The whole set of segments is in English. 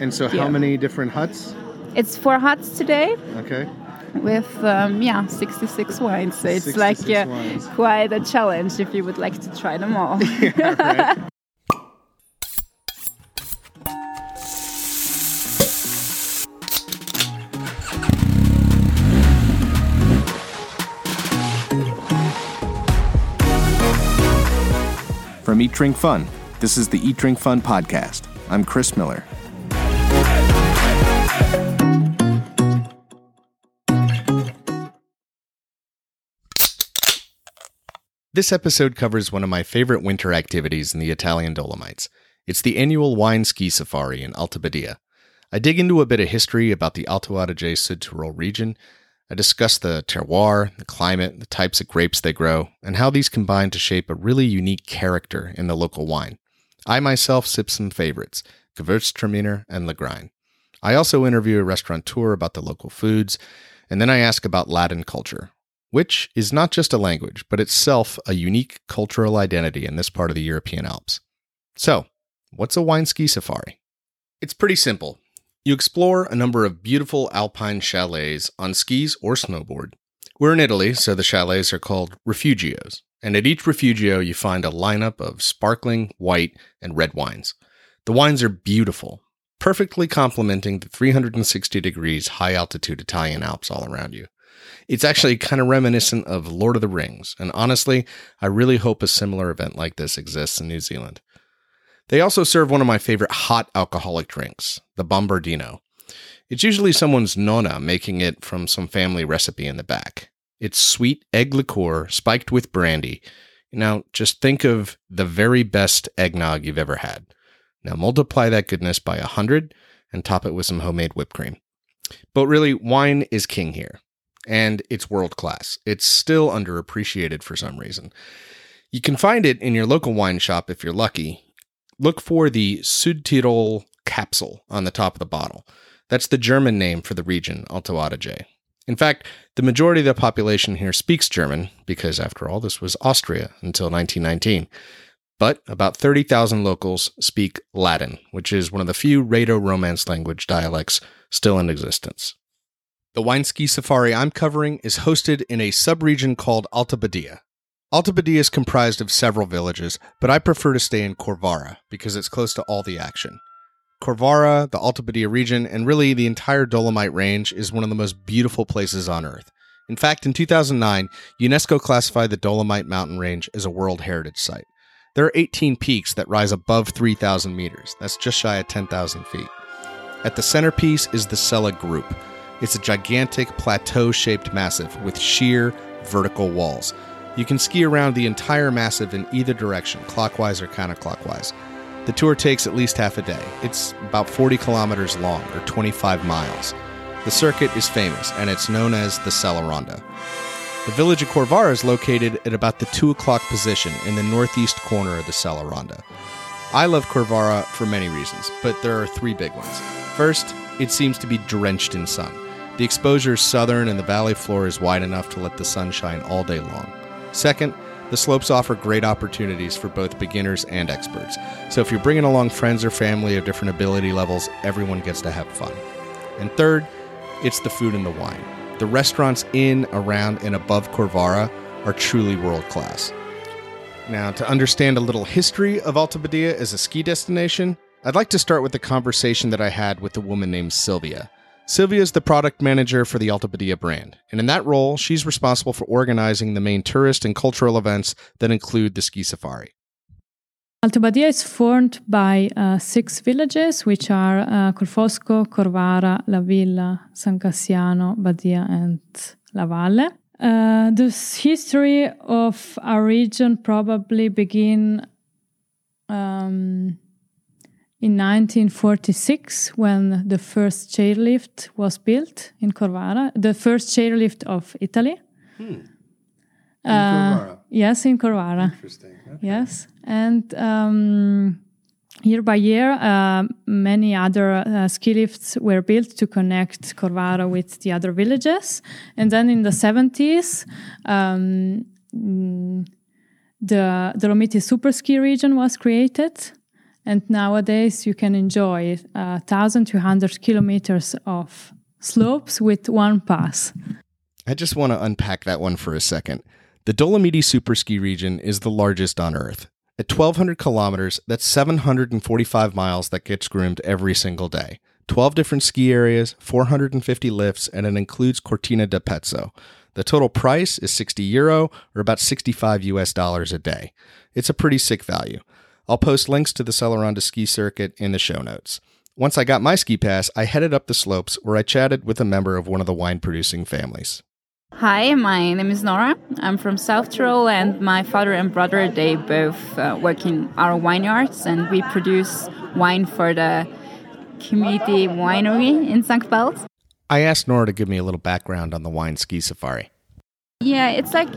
And so, Yeah. how many different huts? It's four huts today Okay. with um, yeah 66 wines. So it's like uh, quite a challenge if you would like to try them all. right. From Eat Drink Fun, this is the Eat Drink Fun podcast. I'm Chris Miller. This episode covers one of my favorite winter activities in the Italian Dolomites. It's the annual wine ski safari in Alta Badia. I dig into a bit of history about the Alto Adige Südtirol region. I discuss the terroir, the climate, the types of grapes they grow, and how these combine to shape a really unique character in the local wine. I myself sip some favorites, Gewürztraminer and Lagrein. I also interview a restaurateur about the local foods, and then I ask about Ladin culture, which is not just a language, but itself a unique cultural identity in this part of the European Alps. So, what's a wine ski safari? It's pretty simple. You explore a number of beautiful alpine chalets on skis or snowboard. We're in Italy, so the chalets are called refugios, and at each refugio you find a lineup of sparkling white and red wines. The wines are beautiful, perfectly complementing the 360 degrees high altitude Italian Alps all around you. It's actually kind of reminiscent of Lord of the Rings, and honestly, I really hope a similar event like this exists in New Zealand. They also serve one of my favorite hot alcoholic drinks, the Bombardino. It's usually someone's nonna making it from some family recipe in the back. It's sweet egg liqueur spiked with brandy. Now, just think of the very best eggnog you've ever had. Now, multiply that goodness by a hundred and top it with some homemade whipped cream. But really, wine is king here, and it's world class. It's still underappreciated for some reason. You can find it in your local wine shop if you're lucky. Look for the Südtirol capsule on the top of the bottle. That's the German name for the region, Alto Adige. In fact, the majority of the population here speaks German, because after all, this was Austria until 1919. But about 30,000 locals speak Ladin, which is one of the few Rhaeto Romance language dialects still in existence. The wine ski safari I'm covering is hosted in a subregion called Alta Badia. Alta Badia is comprised of several villages, but I prefer to stay in Corvara because it's close to all the action. Corvara, the Alta Badia region, and really the entire Dolomite Range is one of the most beautiful places on Earth. In fact, in 2009, UNESCO classified the Dolomite Mountain Range as a World Heritage Site. There are 18 peaks that rise above 3,000 meters. That's just shy of 10,000 feet. At the centerpiece is the Sella Group. It's a gigantic plateau shaped massif with sheer vertical walls. You can ski around the entire massif in either direction, clockwise or counterclockwise. The tour takes at least half a day. It's about 40 kilometers long, or 25 miles. The circuit is famous, and it's known as the Sella Ronda. The village of Corvara is located at about the 2 o'clock position in the northeast corner of the Sella Ronda. I love Corvara for many reasons, but there are three big ones. First, it seems to be drenched in sun. The exposure is southern and the valley floor is wide enough to let the sun shine all day long. Second, the slopes offer great opportunities for both beginners and experts. So if you're bringing along friends or family of different ability levels, everyone gets to have fun. And third, it's the food and the wine. The restaurants in, around, and above Corvara are truly world class. Now, to understand a little history of Alta Badia as a ski destination, I'd like to start with the conversation that I had with a woman named Sylvia. Sylvia is the product manager for the Alta Badia brand, and in that role, she's responsible for organizing the main tourist and cultural events that include the ski safari. Alta Badia is formed by uh, six villages, which are uh, Colfosco, Corvara, La Villa, San Cassiano, Badia, and La Valle. Uh, the history of our region probably begin um, in 1946 when the first chairlift was built in Corvara, the first chairlift of Italy. Uh, Yes, in Corvara. Interesting. Yes, and um, year by year, uh, many other uh, ski lifts were built to connect Corvara with the other villages. And then in the 70s, um, mm, the Dolomiti Super Ski region was created. And nowadays, you can enjoy uh, 1,200 kilometers of slopes with one pass. I just want to unpack that one for a second. The Dolomiti Superski region is the largest on Earth. At 1,200 kilometers, that's 745 miles that gets groomed every single day. 12 different ski areas, 450 lifts, and it includes Cortina d'Ampezzo. The total price is 60 euro or about 65 US dollars a day. It's a pretty sick value. I'll post links to the Sella Ronda ski circuit in the show notes. Once I got my ski pass, I headed up the slopes where I chatted with a member of one of the wine producing families. Hi, my name is Nora. I'm from South Tyrol, and my father and brother they both uh, work in our vineyards, and we produce wine for the community winery in St. Pauls. I asked Nora to give me a little background on the wine ski safari. Yeah, it's like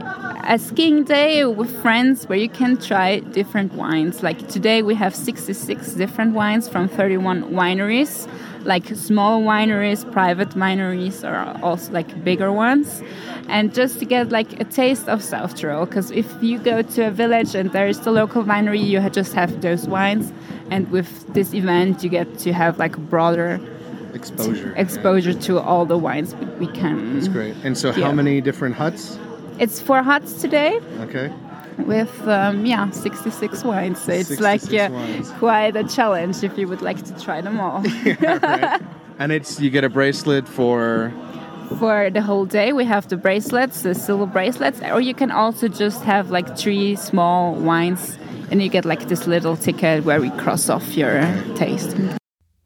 a skiing day with friends where you can try different wines. Like today, we have 66 different wines from 31 wineries, like small wineries, private wineries, or also like bigger ones. And just to get like a taste of South Tyrol, because if you go to a village and there is the local winery, you just have those wines. And with this event, you get to have like a broader Exposure. exposure to all the wines we can. That's great. And so, Yeah. how many different huts? It's four huts today Okay. with um, yeah 66 wines. So it's like uh, quite a challenge if you would like to try them all. right. And it's you get a bracelet for For the whole day, we have the bracelets, the silver bracelets, or you can also just have like three small wines, and you get like this little ticket where we cross off your taste.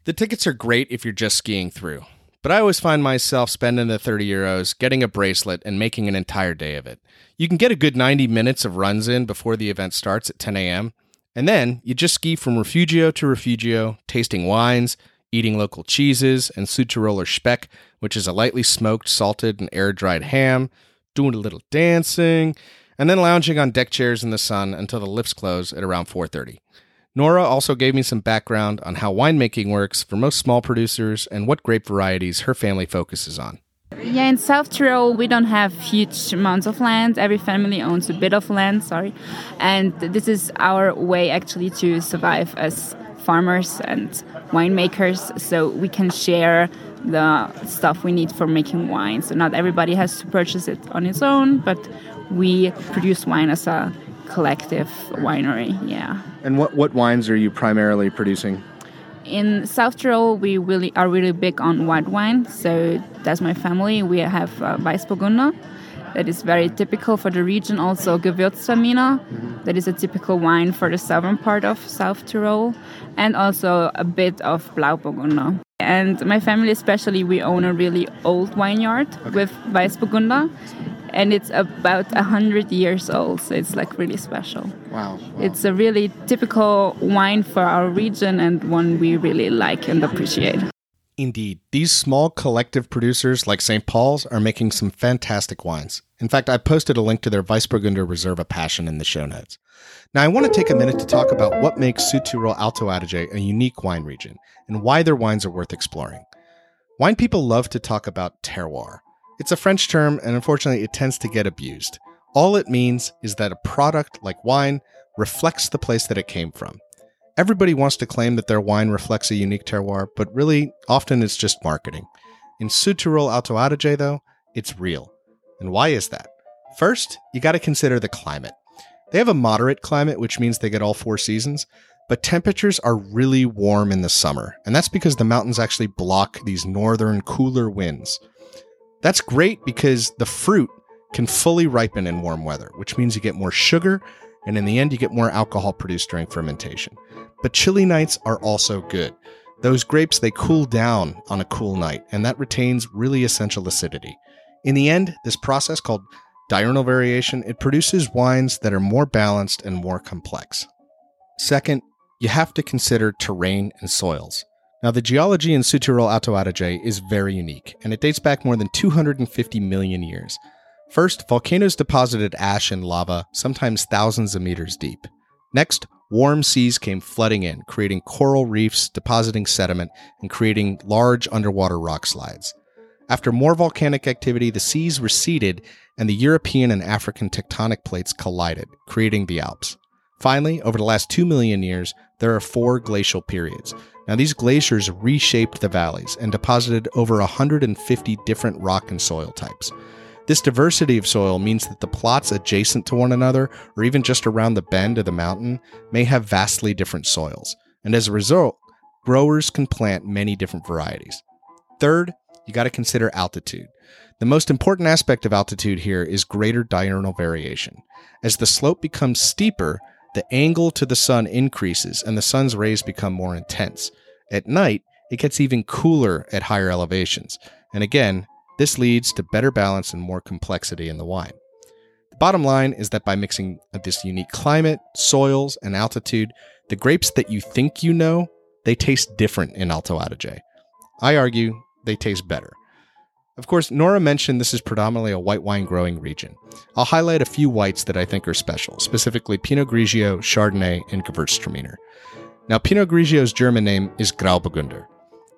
The tickets are great if you're just skiing through, but I always find myself spending the 30 euros, getting a bracelet, and making an entire day of it. You can get a good 90 minutes of runs in before the event starts at 10 a.m., and then you just ski from refugio to refugio, tasting wines, eating local cheeses and Südtiroler Speck, which is a lightly smoked, salted, and air dried ham, doing a little dancing, and then lounging on deck chairs in the sun until the lifts close at around 4:30. Nora also gave me some background on how winemaking works for most small producers and what grape varieties her family focuses on. Yeah, in South Tyrol, we don't have huge amounts of land. Every family owns a bit of land, sorry. And this is our way actually to survive as farmers and winemakers so we can share the stuff we need for making wine. So not everybody has to purchase it on its own, but we produce wine as a collective winery. Yeah. and what what wines are you primarily producing? In South Tyrol, we really are really big on white wine. So that's my family. We have uh, Weissburgunder, that is very typical for the region. Also Gewürztraminer, that is a typical wine for the southern part of South Tyrol, and also a bit of Blauburgunder. And my family, especially, we own a really old vineyard with Weissburgunder, and it's about a hundred years old. So it's like really special. Wow. wow. It's a really typical wine for our region and one we really like and appreciate. Indeed, these small collective producers like St. Paul's are making some fantastic wines. In fact, I posted a link to their Weissburgunder Reserva Passion in the show notes. Now, I want to take a minute to talk about what makes Südtirol Alto Adige a unique wine region and why their wines are worth exploring. Wine people love to talk about terroir. It's a French term, and unfortunately, it tends to get abused. All it means is that a product like wine reflects the place that it came from. Everybody wants to claim that their wine reflects a unique terroir, but really, often it's just marketing. In Südtirol Alto Adige, though, it's real. And why is that? First, you got to consider the climate. They have a moderate climate, which means they get all four seasons, but temperatures are really warm in the summer, and that's because the mountains actually block these northern, cooler winds. That's great because the fruit can fully ripen in warm weather, which means you get more sugar, and in the end, you get more alcohol produced during fermentation. But chilly nights are also good. Those grapes, they cool down on a cool night, and that retains really essential acidity. In the end, this process called diurnal variation, it produces wines that are more balanced and more complex. Second, you have to consider terrain and soils. Now, the geology in Südtirol Alto Adige is very unique, and it dates back more than 250 million years. First, volcanoes deposited ash and lava, sometimes thousands of meters deep. Next, warm seas came flooding in, creating coral reefs, depositing sediment, and creating large underwater rock slides. After more volcanic activity, the seas receded and the European and African tectonic plates collided, creating the Alps. Finally, over the last 2 million years, there are four glacial periods. Now, these glaciers reshaped the valleys and deposited over 150 different rock and soil types. This diversity of soil means that the plots adjacent to one another, or even just around the bend of the mountain, may have vastly different soils. And as a result, growers can plant many different varieties. Third, you got to consider altitude. The most important aspect of altitude here is greater diurnal variation. As the slope becomes steeper, the angle to the sun increases and the sun's rays become more intense. At night, it gets even cooler at higher elevations. And again, this leads to better balance and more complexity in the wine. The bottom line is that by mixing this unique climate, soils, and altitude, the grapes that you think you know, they taste different in Alto Adige. I argue they taste better. Of course, Nora mentioned this is predominantly a white wine growing region. I'll highlight a few whites that I think are special, specifically Pinot Grigio, Chardonnay, and Gewürztraminer. Now, Pinot Grigio's German name is Grauburgunder.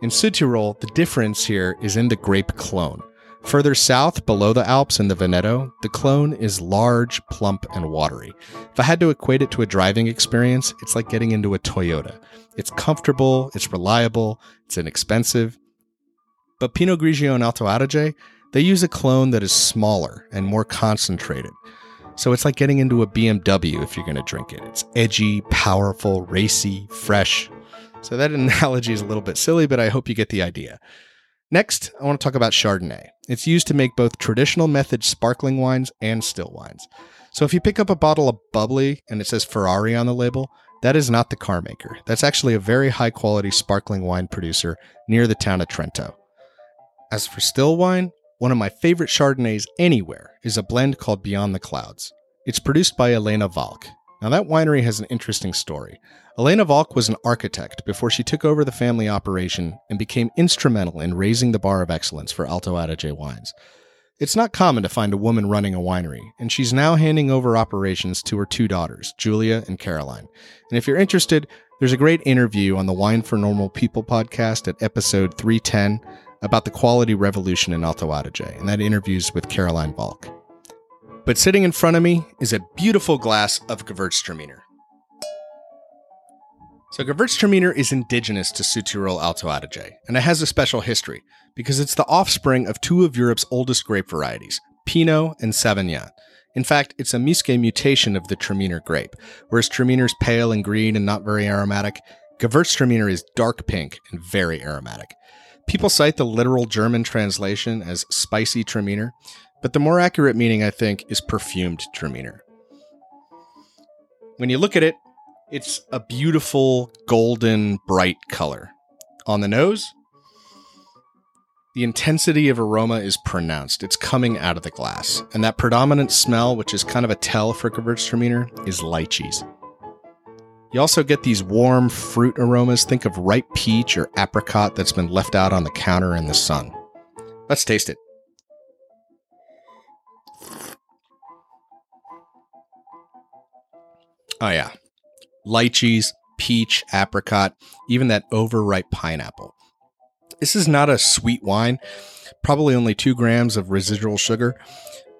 In Südtirol, the difference here is in the grape clone. Further south, below the Alps in the Veneto, the clone is large, plump, and watery. If I had to equate it to a driving experience, it's like getting into a Toyota. It's comfortable, it's reliable, it's inexpensive. But Pinot Grigio and Alto Adige, they use a clone that is smaller and more concentrated. So it's like getting into a BMW if you're going to drink it. It's edgy, powerful, racy, fresh, so that analogy is a little bit silly, but I hope you get the idea. Next, I want to talk about Chardonnay. It's used to make both traditional method sparkling wines and still wines. So if you pick up a bottle of bubbly and it says Ferrari on the label, that is not the car maker. That's actually a very high quality sparkling wine producer near the town of Trento. As for still wine, one of my favorite Chardonnays anywhere is a blend called Beyond the Clouds. It's produced by Elena Walch. Now, that winery has an interesting story. Elena Walch was an architect before she took over the family operation and became instrumental in raising the bar of excellence for Alto Adige wines. It's not common to find a woman running a winery, and she's now handing over operations to her two daughters, Julia and Caroline. And if you're interested, there's a great interview on the Wine for Normal People podcast at episode 310 about the quality revolution in Alto Adige, and that interview's with Caroline Walch. But sitting in front of me is a beautiful glass of Gewürztraminer. So Gewürztraminer is indigenous to Südtirol Alto Adige, and it has a special history because it's the offspring of two of Europe's oldest grape varieties, Pinot and Savagnin. In fact, it's a Musqué mutation of the Traminer grape. Whereas Traminer is pale and green and not very aromatic, Gewürztraminer is dark pink and very aromatic. People cite the literal German translation as spicy Traminer, but the more accurate meaning, I think, is perfumed Traminer. When you look at it, it's a beautiful golden bright color. On the nose, the intensity of aroma is pronounced. It's coming out of the glass. And that predominant smell, which is kind of a tell for Gewürztraminer, is lychees. You also get these warm fruit aromas. Think of ripe peach or apricot that's been left out on the counter in the sun. Let's taste it. Oh, yeah lychees, peach, apricot, even that overripe pineapple. This is not a sweet wine, probably only two grams of residual sugar,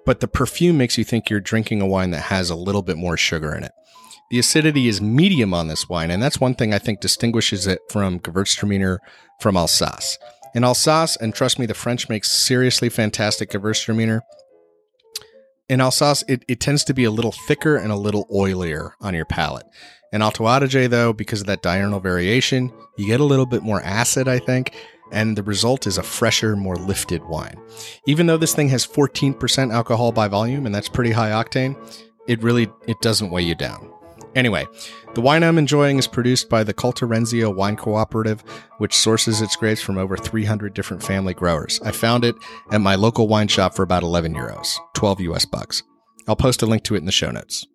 but the perfume makes you think you're drinking a wine that has a little bit more sugar in it. The acidity is medium on this wine, and that's one thing I think distinguishes it from Gewürztraminer from Alsace. In Alsace, and trust me, the French make seriously fantastic Gewürztraminer. In Alsace, it, it tends to be a little thicker and a little oilier on your palate. In Alto Adige, though, because of that diurnal variation, you get a little bit more acid, I think, and the result is a fresher, more lifted wine. Even though this thing has 14% alcohol by volume, and that's pretty high octane, it really it doesn't weigh you down. Anyway, the wine I'm enjoying is produced by the Colterenzio Wine Cooperative, which sources its grapes from over 300 different family growers. I found it at my local wine shop for about 11 euros, 12 US bucks. I'll post a link to it in the show notes.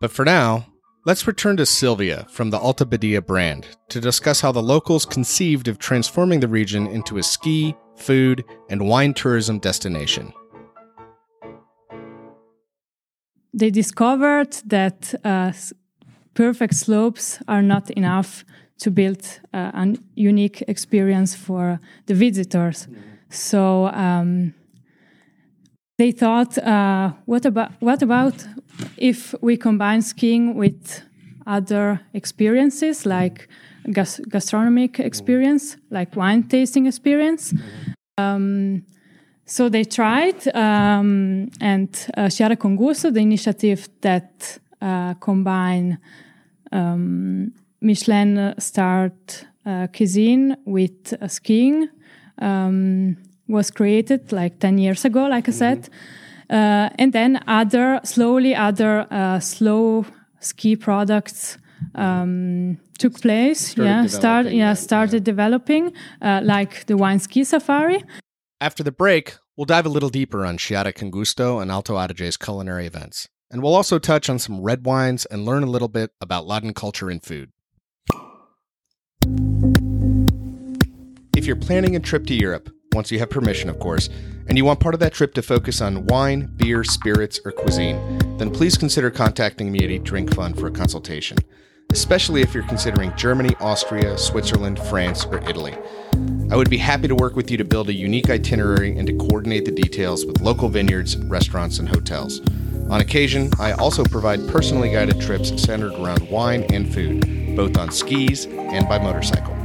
But for now, Let's return to Silvia from the Alta Badia brand to discuss how the locals conceived of transforming the region into a ski, food, and wine tourism destination. They discovered that uh, perfect slopes are not enough to build uh, a unique experience for the visitors. So um, they thought, uh, what about what about if we combine skiing with other experiences like gas- gastronomic experience, like wine tasting experience. Um, so they tried, um, and uh, Sciare con the initiative that uh, combine um, Michelin starred uh, cuisine with uh, skiing, um, was created like 10 years ago, like I said. Uh, and then other, slowly, other uh, slow ski products um, took place. Started yeah, start, developing yeah, started yeah. developing, uh, like the wine ski safari. After the break, we'll dive a little deeper on Sciare con Gusto and Alto Adige's culinary events. And we'll also touch on some red wines and learn a little bit about Ladin culture and food. If you're planning a trip to Europe, once you have permission, of course, and you want part of that trip to focus on wine, beer, spirits, or cuisine, then please consider contacting me at Eat Drink Fun for a consultation, especially if you're considering Germany, Austria, Switzerland, France, or Italy. I would be happy to work with you to build a unique itinerary and to coordinate the details with local vineyards, restaurants, and hotels. On occasion, I also provide personally guided trips centered around wine and food, both on skis and by motorcycle.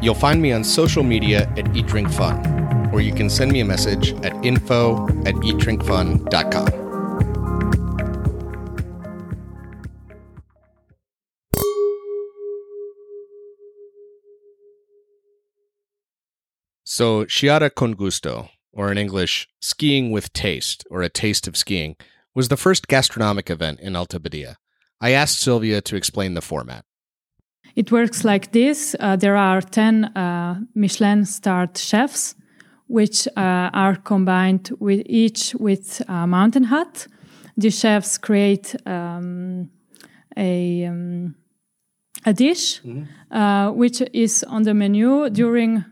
You'll find me on social media at Eat Drink Fun, or you can send me a message at info at eatdrinkfun.com. So, Sciare con Gusto, or in English, skiing with taste, or a taste of skiing, was the first gastronomic event in Alta Badia. I asked Sylvia to explain the format. It works like this uh, there are 10 uh, Michelin starred chefs, which uh, are combined with each with a mountain hut. The chefs create um, a, um, a dish uh, which is on the menu during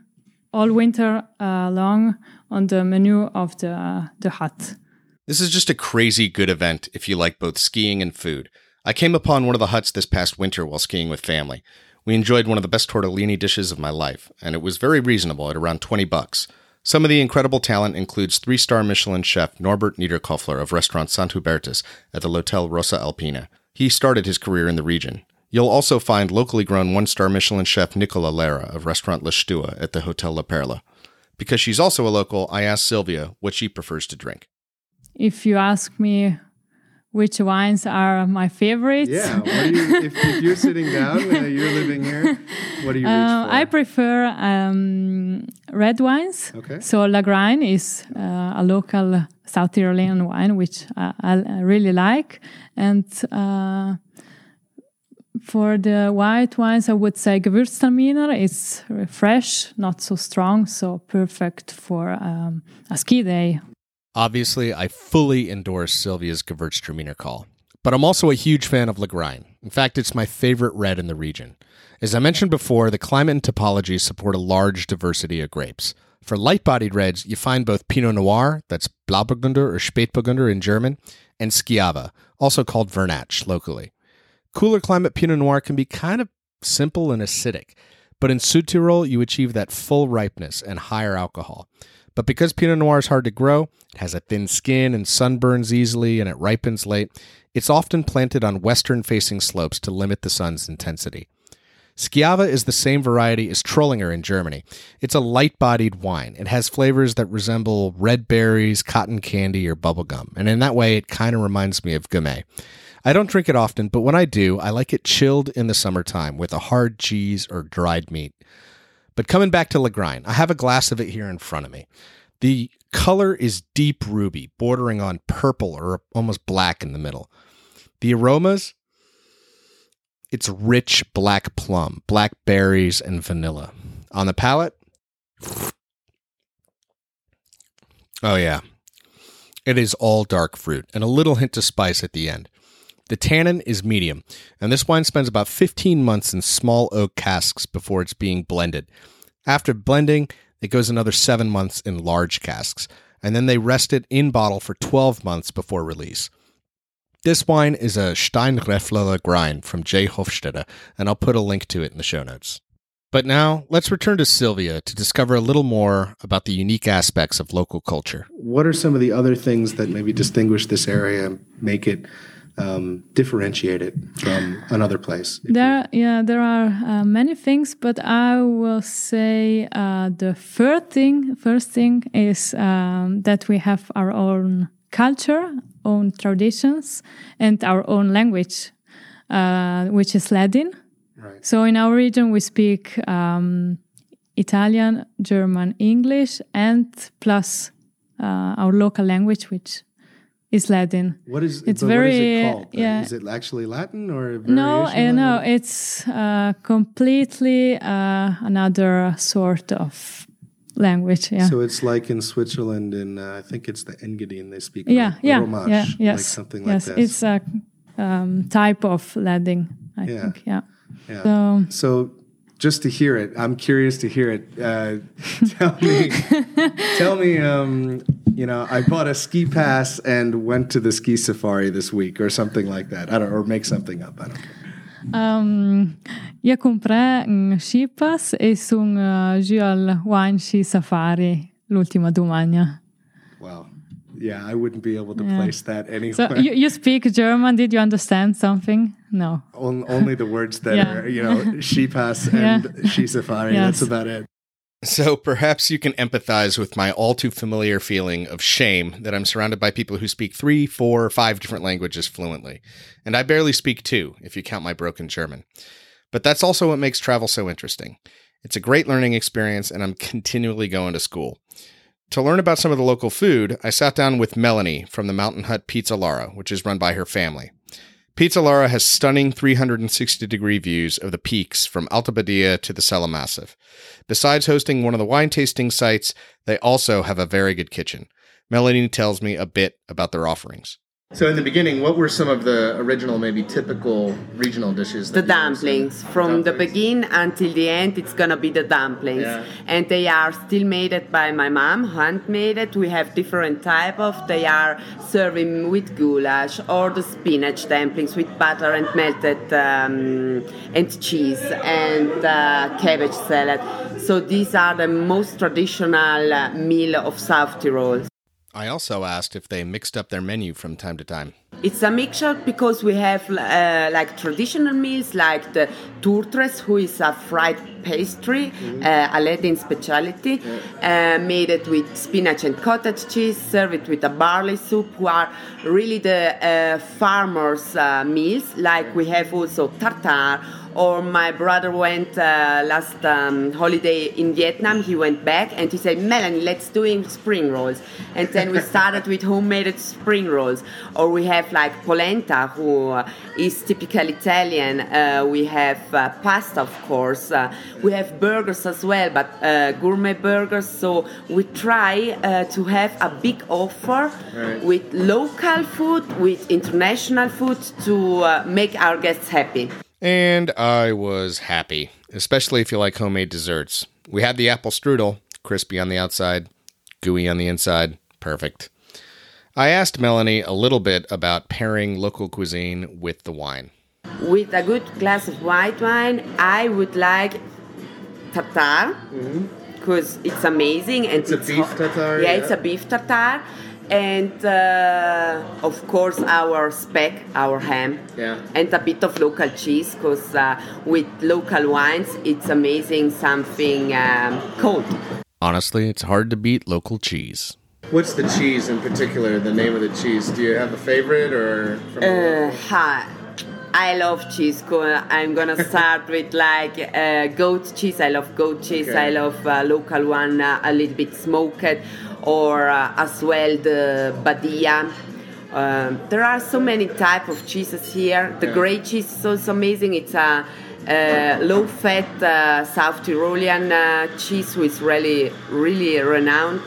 all winter uh, long on the menu of the, the hut. This is just a crazy good event if you like both skiing and food. I came upon one of the huts this past winter while skiing with family. We enjoyed one of the best tortellini dishes of my life, and it was very reasonable at around 20 bucks. Some of the incredible talent includes three-star Michelin chef Norbert Niederkofler of restaurant Sant Hubertus at the Hotel Rosa Alpina. He started his career in the region. You'll also find locally grown one-star Michelin chef Nicola Laera of restaurant La Stua at the Hotel La Perla. Because she's also a local, I asked Sylvia what she prefers to drink. If you ask me which wines are my favorites, Yeah. What you, if, if you're sitting down, uh, you're living here, what do you reach Uh, for? I prefer um, red wines. Okay. So Lagrein is uh, a local South Tyrolean wine, which I I really like. And uh, for the white wines, I would say Gewürztraminer is fresh, not so strong, so perfect for um, a ski day. Obviously, I fully endorse Sylvia's Gewürztraminer call, but I'm also a huge fan of Lagrein. In fact, it's my favorite red in the region. As I mentioned before, the climate and topology support a large diversity of grapes. For light-bodied reds, you find both Pinot Noir, that's Blauburgunder or Spätburgunder in German, and Schiava, also called Vernatsch locally. Cooler climate Pinot Noir can be kind of simple and acidic, but in Südtirol you achieve that full ripeness and higher alcohol. But because Pinot Noir is hard to grow, it has a thin skin and sunburns easily, and it ripens late, it's often planted on western facing slopes to limit the sun's intensity. Schiava is the same variety as Trollinger in Germany. It's a light bodied wine. It has flavors that resemble red berries, cotton candy, or bubblegum, and in that way, it kind of reminds me of Gamay. I don't drink it often, but when I do, I like it chilled in the summertime with a hard cheese or dried meat. But coming back to Lagrein, I have a glass of it here in front of me. The color is deep ruby, bordering on purple or almost black in the middle. The aromas, it's rich black plum, blackberries, and vanilla. On the palate, oh yeah, it is all dark fruit and a little hint of spice at the end. The tannin is medium, and this wine spends about 15 months in small oak casks before it's being blended. After blending, it goes another seven months in large casks, and then they rest it in bottle for 12 months before release. This wine is a Steinraffler Lagrein from J. Hofstätter, and I'll put a link to it in the show notes. But now, let's return to Sylvia to discover a little more about the unique aspects of local culture. what are some of the other things that maybe distinguish this area and make it um, differentiate it from another place? There, yeah, there are uh, many things, but I will say uh, the first thing, first thing is um, that we have our own culture, own traditions, and our own language, uh, which is Ladin. Right. So in our region, we speak um, Italian, German, English, and plus uh, our local language, which is Ladin. What is It's is it called? yeah. Is it actually Latin or No, uh, no, it's uh, completely uh, another sort of language. Yeah, So it's like in Switzerland, in uh, I think it's the Engadine they speak. yeah, Ro- yeah, yeah, yes, like something yes. like this. It's a um, type of Latin, I Yeah. think. Yeah. Yeah. So So just to hear it, I'm curious to hear it. Uh, tell me, tell me. Um, you know, I bought a ski pass and went to the ski safari this week, or something like that. I don't, or make something up. I don't care. um, un ski pass e sono uh, giù al Wine Safari l'ultima domani. Wow. Yeah, I wouldn't be able to Yeah. place that anywhere. So you, you speak German? Did you understand something? No. On, only the words that Yeah. are, you know, she pass Yeah. and she safari. Yes. That's about it. So perhaps you can empathize with my all too familiar feeling of shame that I'm surrounded by people who speak three, four, five different languages fluently. And I barely speak two, if you count my broken German. But that's also what makes travel so interesting. It's a great learning experience, and I'm continually going to school. To learn about some of the local food, I sat down with Melanie from the Mountain Hut Piz Arlara, which is run by her family. Piz Arlara has stunning 360 degree views of the peaks from Alta Badia to the Sella Massif. Besides hosting one of the wine tasting sites, they also have a very good kitchen. Melanie tells me a bit about their offerings. So, in the beginning, what were some of the original, maybe typical regional dishes? The dumplings. From the begin until the end, it's gonna be the dumplings, Yeah. and they are still made it by my mom, handmade it. We have different type of. They are serving with goulash or the spinach dumplings with butter and melted um, and cheese and uh, cabbage salad. So these are the most traditional uh, meal of South Tyrol. I also asked if they mixed up their menu from time to time. It's a mixture because we have uh, like traditional meals like the turtres, who is a fried pastry, uh, a Ladin specialty, uh, made it with spinach and cottage cheese, serve it with a barley soup, who are really the uh, farmers' uh, meals. Like we have also tartare or my brother went uh, last um, holiday in Vietnam. He went back and he said, Melanie, let's do in spring rolls. And then we started with homemade spring rolls. Or we have like polenta, who uh, typical Italian. Uh, we have uh, pasta, of course. Uh, we have burgers as well, but uh, gourmet burgers. So we try uh, to have a big offer Right. with local food, with international food to make our guests happy. And I was happy, especially if you like homemade desserts. We had the apple strudel, crispy on the outside, gooey on the inside. Perfect. I asked Melanie a little bit about pairing local cuisine with the wine. With a good glass of white wine, I would like tartare because it's amazing and Mm-hmm. It's a beef hot. tartare, Yeah, yeah. it's a beef tartare, and uh, of course our speck, our ham, Yeah. and a bit of local cheese because uh, with local wines, it's amazing something um, cold. Honestly, it's hard to beat local cheese. What's the cheese in particular? The name of the cheese? Do you have a favorite or? From Uh, hi. I love cheese. I'm gonna start with like uh, goat cheese. I love goat cheese. Okay. I love uh, local one, uh, a little bit smoked, or uh, as well the Badia. Um, there are so many type of cheeses here. The Yeah. grey cheese is also amazing. It's a uh, low-fat uh, South Tyrolean uh, cheese, is really, really renowned.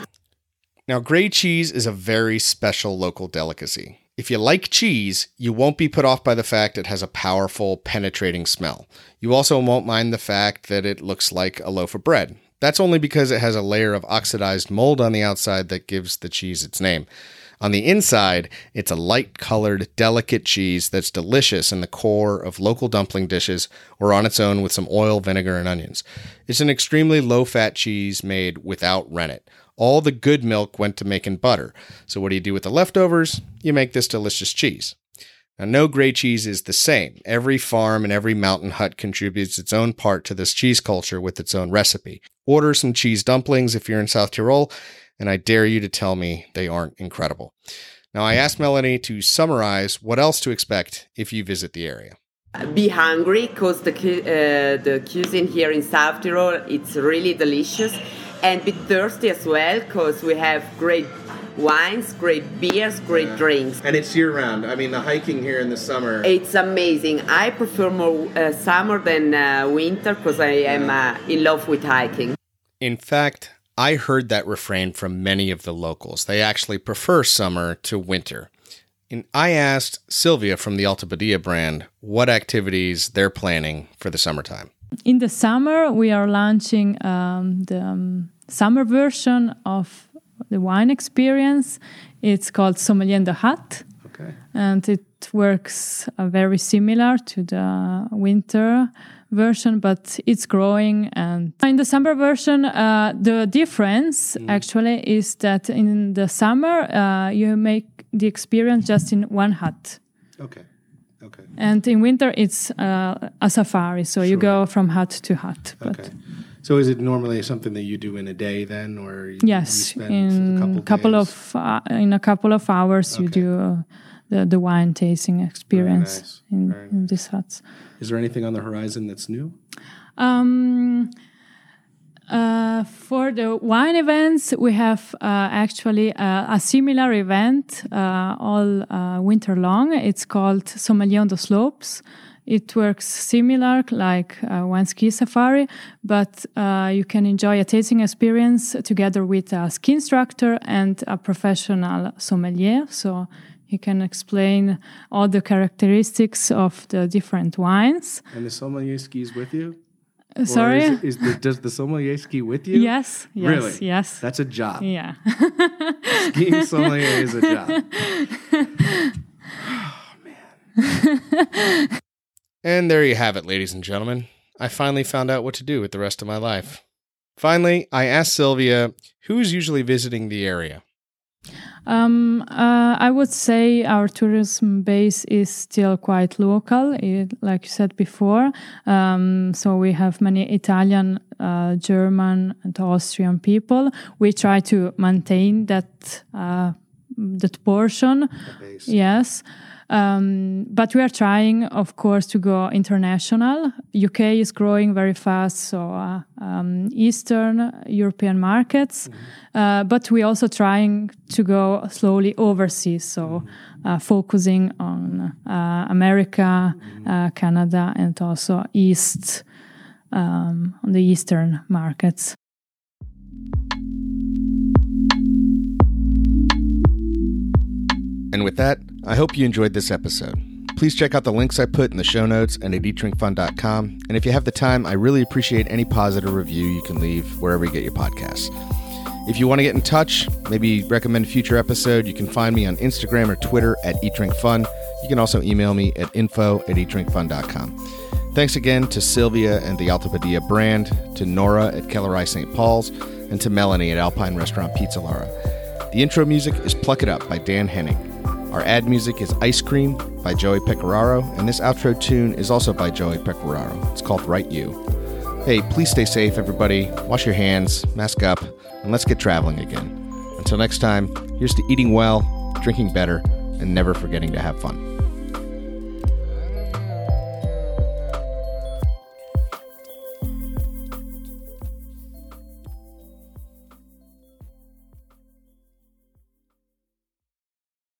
Now, gray cheese is a very special local delicacy. If you like cheese, you won't be put off by the fact it has a powerful, penetrating smell. You also won't mind the fact that it looks like a loaf of bread. That's only because it has a layer of oxidized mold on the outside that gives the cheese its name. On the inside, it's a light colored, delicate cheese that's delicious in the core of local dumpling dishes or on its own with some oil, vinegar, and onions. It's an extremely low fat cheese made without rennet. All the good milk went to making butter. So, what do you do with the leftovers? You make this delicious cheese. Now, no gray cheese is the same. Every farm and every mountain hut contributes its own part to this cheese culture with its own recipe. Order some cheese dumplings if you're in South Tyrol, and I dare you to tell me they aren't incredible. Now, I asked Melanie to summarize what else to expect if you visit the area. Be hungry because the, uh, the cuisine here in South Tyrol it's really delicious, and be thirsty as well because we have great wines, great beers, great drinks. And it's year round. I mean, the hiking here in the summer. It's amazing. I prefer more uh, summer than uh, winter because I am uh, in love with hiking. In fact, I heard that refrain from many of the locals. They actually prefer summer to winter. And I asked Sylvia from the Alta Badia brand what activities they're planning for the summertime. In the summer, we are launching um, the um, summer version of the wine experience. It's called Sommelier in the Hut. Okay. and it works uh, very similar to the winter version but it's growing and in the summer version uh, the difference actually is that in the summer uh, you make the experience just in one hut Okay. Okay. and in winter it's uh, a safari so you go from hut to hut but Okay. So is it normally something that you do in a day then, or you, yes you spend in a couple, couple, of uh, in a couple of hours you do uh, the, the wine tasting experience nice. in, Very in these huts Is there anything on the horizon that's new? Um, uh, for the wine events, we have uh, actually uh, a similar event uh, all uh, winter long. It's called Sommelier on the Slopes. It works similar like one ski safari, but you can enjoy a tasting experience together with a ski instructor and a professional sommelier. So he can explain all the characteristics of the different wines. And the sommelier skis with you? Or Sorry? Is, is the, does the sommelier ski with you? Yes, yes, Really? yes. That's a job. yeah. Skiing sommelier is a job. Oh man. and there you have it, ladies and gentlemen. I finally found out what to do with the rest of my life. Finally, I asked Sylvia who's usually visiting the area. Um, uh, I would say our tourism base is still quite local, it, like you said before. Um, so we have many Italian, uh, German, and Austrian people. We try to maintain that uh, that portion. Yes. Um, but we are trying, of course, to go international. UK is growing very fast, so uh, um, Eastern European markets. Uh, but we are also trying to go slowly overseas, so uh, focusing on uh, America, uh, Canada, and also East um, on the Eastern markets. And with that, I hope you enjoyed this episode. Please check out the links I put in the show notes and at eatdrinkfun.com. And if you have the time, I really appreciate any positive review you can leave wherever you get your podcasts. If you want to get in touch, maybe recommend a future episode, you can find me on Instagram or Twitter at eatdrinkfun. You can also email me at info at eatdrinkfun.com. Thanks again to Sylvia and the Alta Badia brand, to Nora at Keller Kellerei St. Paul's, and to Melanie at Alpine Restaurant Piz Arlara. The intro music is Pluck It Up by Dan Henig. Our ad music is Ice Cream by Joey Pecoraro, and this outro tune is also by Joey Pecoraro. It's called Right You. Hey, please stay safe, everybody. Wash your hands, mask up, and let's get traveling again. Until next time, here's to eating well, drinking better, and never forgetting to have fun.